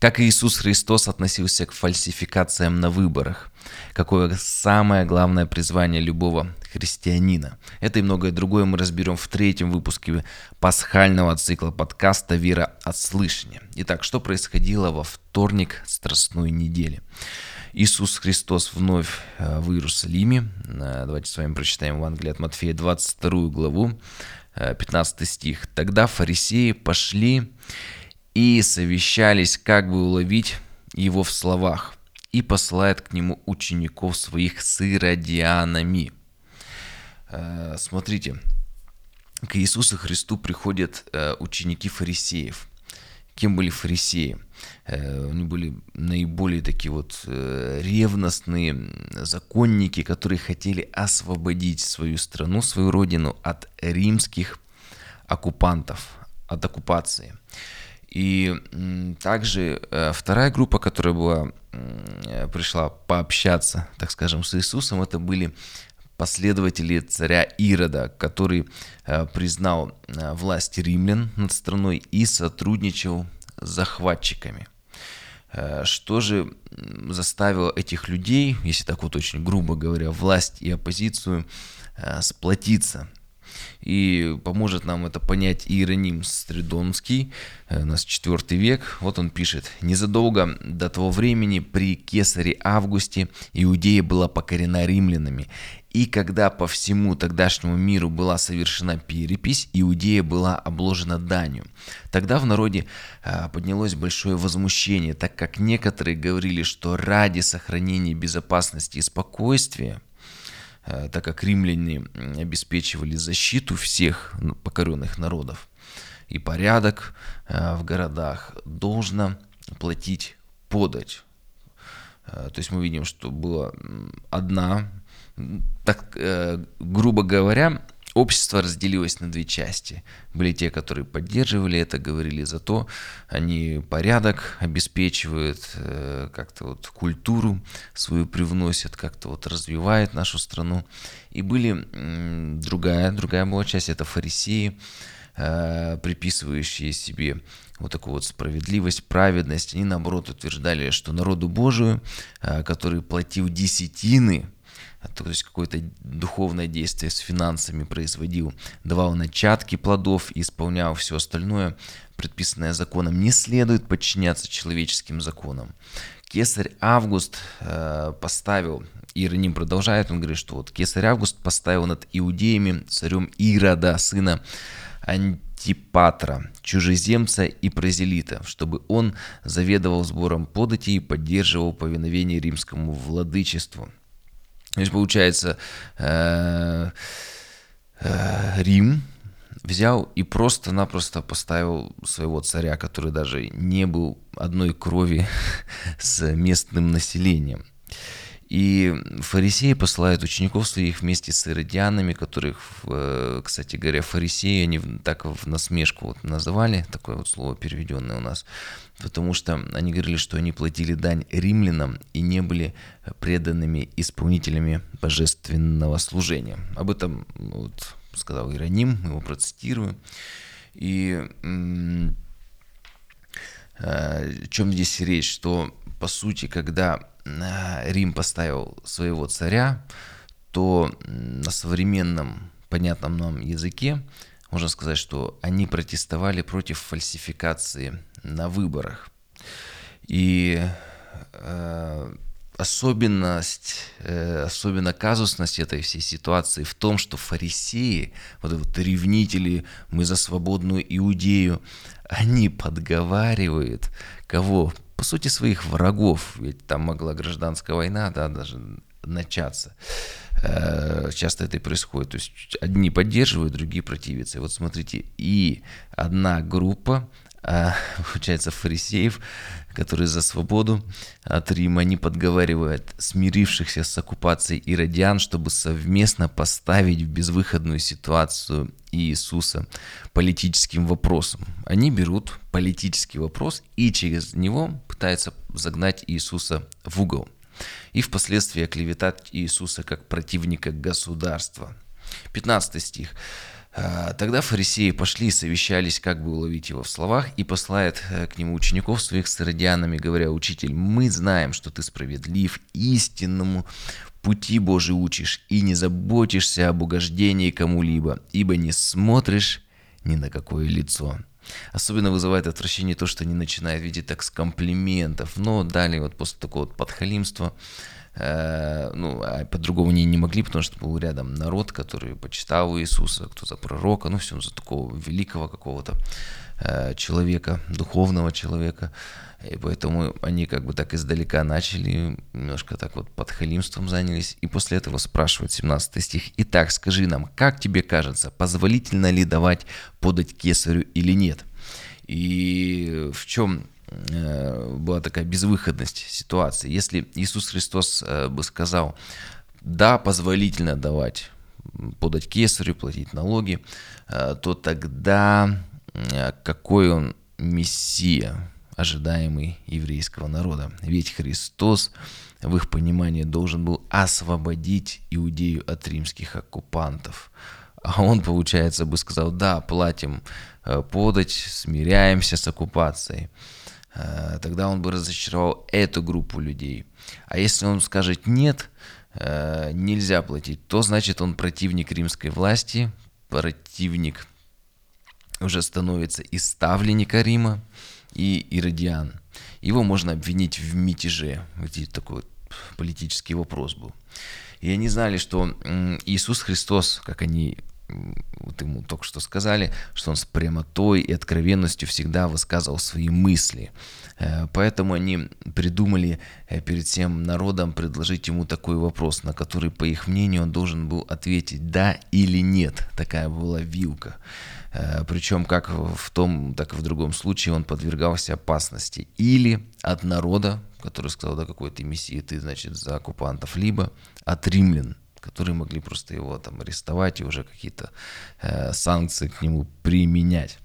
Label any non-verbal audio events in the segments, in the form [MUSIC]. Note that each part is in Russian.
Как Иисус Христос относился к фальсификациям на выборах? Какое самое главное призвание любого христианина? Это и многое другое мы разберем в третьем выпуске пасхального цикла подкаста «Вера от слышания». Итак, что происходило во вторник Страстной недели? Иисус Христос вновь э, в Иерусалиме. Э, давайте с вами прочитаем Евангелие от Матфея, 22 главу, 15 э, стих. «Тогда фарисеи пошли и совещались, как бы уловить его в словах, и посылает к нему учеников своих с иродианами. Э, смотрите, к Иисусу Христу приходят э, ученики фарисеев. Кем были фарисеи? Э, они были наиболее такие вот ревностные законники, которые хотели освободить свою страну, свою родину от римских оккупантов, от оккупации. И также э, вторая группа, которая была, пришла пообщаться, так скажем, с Иисусом, это были последователи царя Ирода, который э, признал э, власть римлян над страной и сотрудничал с захватчиками. Что же заставило этих людей, если так вот очень грубо говоря, власть и оппозицию сплотиться и поможет нам это понять Иероним Стридонский, э, у нас 4 век. Вот он пишет. «Незадолго до того времени при кесаре Августе Иудея была покорена римлянами, и когда по всему тогдашнему миру была совершена перепись, Иудея была обложена данью. Тогда в народе э, поднялось большое возмущение, так как некоторые говорили, что ради сохранения безопасности и спокойствия так как римляне обеспечивали защиту всех покоренных народов и порядок э, в городах, должно платить подать. Э, то есть мы видим, что была одна, так грубо говоря, общество разделилось на две части. Были те, которые поддерживали это, говорили за то, они порядок обеспечивают, э, как-то вот культуру свою привносят, как-то вот развивают нашу страну. И были другая, другая была часть, это фарисеи, э, приписывающие себе вот такую вот справедливость, праведность. Они, наоборот, утверждали, что народу Божию, э, который платил десятины, то есть какое-то духовное действие с финансами производил, давал начатки плодов и исполнял все остальное, предписанное законом, не следует подчиняться человеческим законам. Кесарь Август э, поставил, Иероним продолжает, он говорит, что вот Кесарь Август поставил над иудеями царем Ирода, сына Антипатра, чужеземца и прозелита, чтобы он заведовал сбором подати и поддерживал повиновение римскому владычеству. То есть, получается, э, э, Рим взял и просто-напросто поставил своего царя, который даже не был одной крови [LAUGHS] с местным населением. И фарисеи посылают учеников своих вместе с иродианами, которых, э, кстати говоря, фарисеи, они так в насмешку вот называли, такое вот слово переведенное у нас, потому что они говорили, что они платили дань римлянам и не были преданными исполнителями божественного служения. Об этом вот сказал Иероним, его процитирую. И э, о чем здесь речь, что по сути, когда Рим поставил своего царя, то на современном понятном нам языке можно сказать, что они протестовали против фальсификации на выборах. И э, особенность, э, особенно казусность этой всей ситуации в том, что фарисеи, вот эти вот ревнители, мы за свободную Иудею, они подговаривают кого? По сути, своих врагов. Ведь там могла гражданская война, да, даже начаться. Э, часто это и происходит. То есть одни поддерживают, другие противятся. Вот смотрите, и одна группа получается, фарисеев, которые за свободу от Рима, они подговаривают смирившихся с оккупацией иродиан, чтобы совместно поставить в безвыходную ситуацию Иисуса политическим вопросом. Они берут политический вопрос и через него пытаются загнать Иисуса в угол. И впоследствии оклеветать Иисуса как противника государства. 15 стих. А, тогда фарисеи пошли и совещались, как бы уловить его в словах, и посылает э, к нему учеников своих с иродианами, говоря, «Учитель, мы знаем, что ты справедлив, истинному пути Божий учишь, и не заботишься об угождении кому-либо, ибо не смотришь ни на какое лицо». Особенно вызывает отвращение то, что они начинают видеть так с комплиментов. Но далее вот после такого вот подхалимства ну, а по-другому они не могли, потому что был рядом народ, который почитал Иисуса, кто за пророка, ну, все за такого великого какого-то э, человека, духовного человека. И поэтому они как бы так издалека начали, немножко так вот под халимством занялись. И после этого спрашивают 17 стих. «Итак, скажи нам, как тебе кажется, позволительно ли давать подать кесарю или нет?» И в чем Э, была такая безвыходность ситуации. Если Иисус Христос э, бы сказал, да, позволительно давать, подать кесарю, платить налоги, э, то тогда какой он мессия, ожидаемый еврейского народа. Ведь Христос в их понимании должен был освободить Иудею от римских оккупантов. А он, получается, бы сказал, да, платим подать, смиряемся с оккупацией. Э, тогда он бы разочаровал эту группу людей. А если он скажет нет, э, нельзя платить, то значит он противник римской власти, противник уже становится и ставленника Рима, и иродиан. Его можно обвинить в мятеже. Вот такой политический вопрос был. И они знали, что Иисус Христос, как они вот ему только что сказали, что он с прямотой и откровенностью всегда высказывал свои мысли. Э, поэтому они придумали э, перед всем народом предложить ему такой вопрос, на который, по их мнению, он должен был ответить «да» или «нет». Такая была вилка. Э, Причем как в том, так и в другом случае он подвергался опасности. Или от народа, который сказал, да какой ты мессия, ты, значит, за оккупантов, либо от римлян, которые могли просто его там арестовать и уже какие-то э, санкции к нему применять.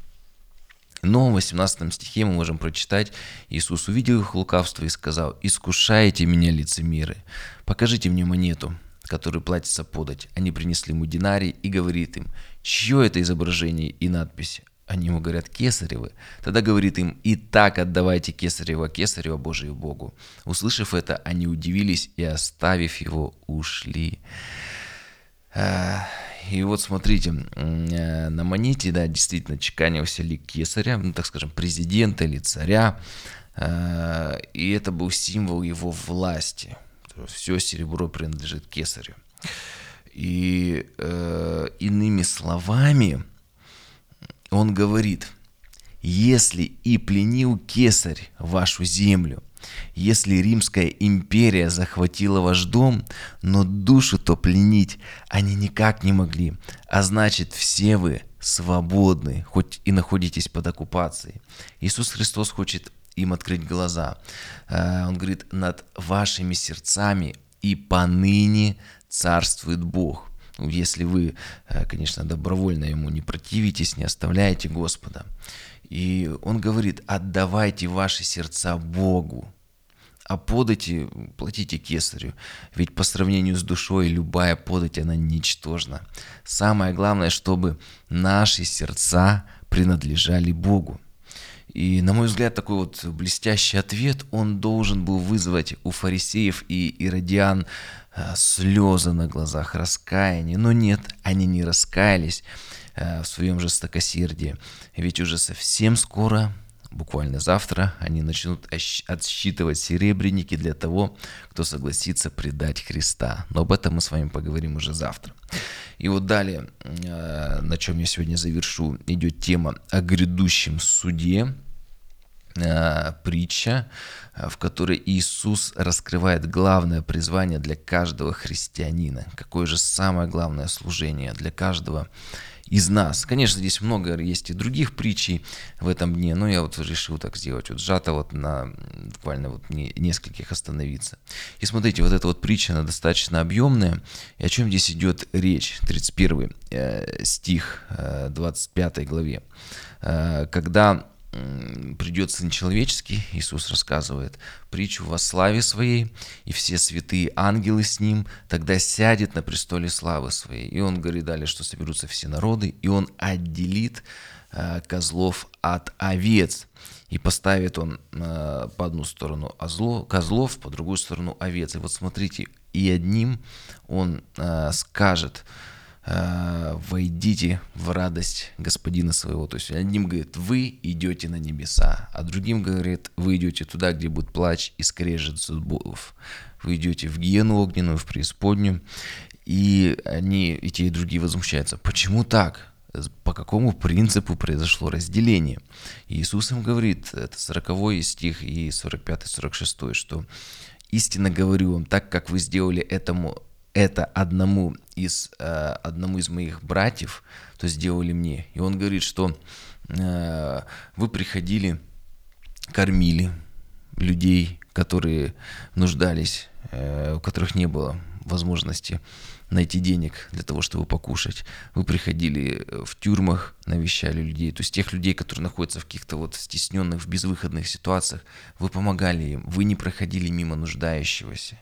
Но в 18 стихе мы можем прочитать, Иисус увидел их лукавство и сказал, «Искушаете меня, лицемеры, покажите мне монету, которую платится подать». Они принесли ему динарий и говорит им, «Чье это изображение и надпись?» Они ему говорят, кесаревы. Тогда говорит им, и так отдавайте кесарева кесарева Божию Богу. Услышав это, они удивились и, оставив его, ушли. И вот смотрите, э, на монете, да, действительно чеканился лик кесаря, ну, так скажем, президента или царя. Э, и это был символ его власти. Все серебро принадлежит кесарю. И э, иными словами, он говорит, если и пленил кесарь вашу землю, если Римская империя захватила ваш дом, но душу-то пленить они никак не могли, а значит все вы свободны, хоть и находитесь под оккупацией. Иисус Христос хочет им открыть глаза. Э, он говорит, над вашими сердцами и поныне царствует Бог. Ну, если вы, э, конечно, добровольно ему не противитесь, не оставляете Господа. И он говорит, отдавайте ваши сердца Богу, а подати, платите кесарю. Ведь по сравнению с душой любая подать, она ничтожна. Самое главное, чтобы наши сердца принадлежали Богу. И, на мой взгляд, такой вот блестящий ответ, он должен был вызвать у фарисеев и иродиан слезы на глазах, раскаяние. Но нет, они не раскаялись э, в своем жестокосердии. Ведь уже совсем скоро буквально завтра они начнут отсчитывать серебряники для того, кто согласится предать Христа. Но об этом мы с вами поговорим уже завтра. И вот далее, э, на чем я сегодня завершу, идет тема о грядущем суде, э, притча, э, в которой Иисус раскрывает главное призвание для каждого христианина. Какое же самое главное служение для каждого из нас. Конечно, здесь много есть и других притчей в этом дне, но я вот решил так сделать, вот сжато вот на буквально вот не, нескольких остановиться. И смотрите, вот эта вот притча, она достаточно объемная. И о чем здесь идет речь? 31 э, стих э, 25 главе. Э, когда придет Сын Человеческий, Иисус рассказывает притчу во славе Своей, и все святые ангелы с Ним, тогда сядет на престоле славы Своей. И Он говорит далее, что соберутся все народы, и Он отделит э, козлов от овец. И поставит Он э, по одну сторону озло, козлов, по другую сторону овец. И вот смотрите, и одним Он э, скажет, войдите в радость господина своего. То есть одним говорит, вы идете на небеса, а другим говорит, вы идете туда, где будет плач и скрежет зубов. Вы идете в гиену огненную, в преисподнюю, и они, и те, и другие возмущаются. Почему так? По какому принципу произошло разделение? Иисус им говорит, это 40 стих и 45-46, что истинно говорю вам, так как вы сделали этому это одному из, э, одному из моих братьев, то сделали мне. И он говорит, что э, вы приходили, кормили людей, которые нуждались, э, у которых не было возможности найти денег для того, чтобы покушать. Вы приходили э, в тюрьмах, навещали людей, то есть тех людей, которые находятся в каких-то вот стесненных, в безвыходных ситуациях, вы помогали им, вы не проходили мимо нуждающегося.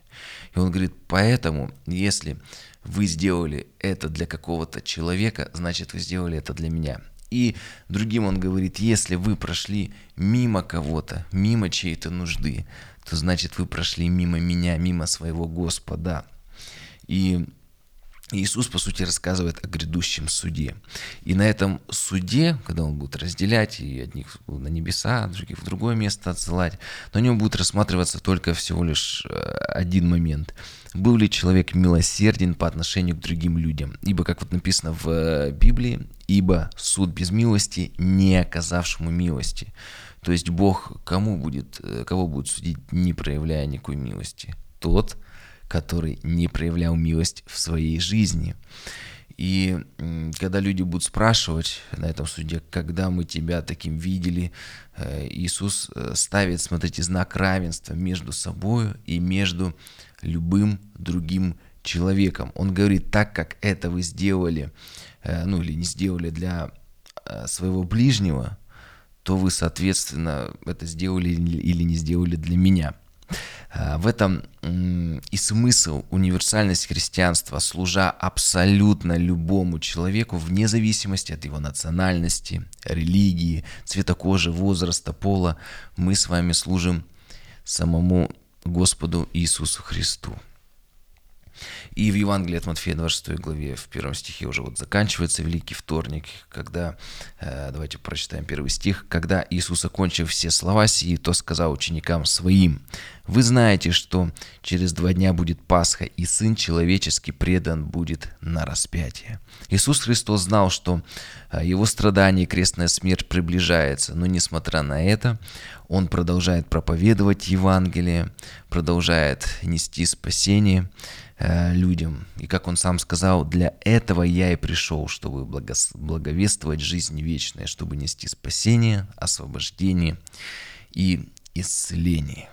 И он говорит, поэтому, если вы сделали это для какого-то человека, значит, вы сделали это для меня. И другим он говорит, если вы прошли мимо кого-то, мимо чьей-то нужды, то значит вы прошли мимо меня, мимо своего Господа. И Иисус, по сути, рассказывает о грядущем суде. И на этом суде, когда он будет разделять и одних на небеса, других в другое место отсылать, на нем будет рассматриваться только всего лишь э, один момент. Был ли человек милосерден по отношению к другим людям? Ибо, как вот написано в э, Библии, ибо суд без милости не оказавшему милости. То есть Бог кому будет, э, кого будет судить, не проявляя никакой милости? Тот, который не проявлял милость в своей жизни. И когда люди будут спрашивать на этом суде, когда мы тебя таким видели, э, Иисус э, ставит, смотрите, знак равенства между собой и между любым другим человеком. Он говорит, так как это вы сделали, э, ну или не сделали для своего ближнего, то вы, соответственно, это сделали или не сделали для меня. Э, в этом и смысл, универсальность христианства, служа абсолютно любому человеку, вне зависимости от его национальности, религии, цвета кожи, возраста, пола, мы с вами служим самому Господу Иисусу Христу. И в Евангелии от Матфея 26 главе, в первом стихе уже вот заканчивается Великий вторник, когда, э, давайте прочитаем первый стих, «Когда Иисус, окончив все слова сии, то сказал ученикам своим, «Вы знаете, что через два дня будет Пасха, и Сын Человеческий предан будет на распятие». Иисус Христос знал, что э, Его страдание и крестная смерть приближается, но несмотря на это, Он продолжает проповедовать Евангелие, продолжает нести спасение, Э, людям. И как он сам сказал, для этого я и пришел, чтобы благовествовать жизнь вечную, чтобы нести спасение, освобождение и исцеление.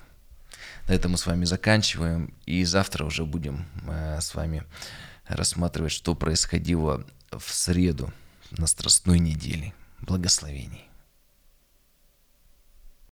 На этом мы с вами заканчиваем, и завтра уже будем э, с вами рассматривать, что происходило в среду на Страстной неделе. Благословений.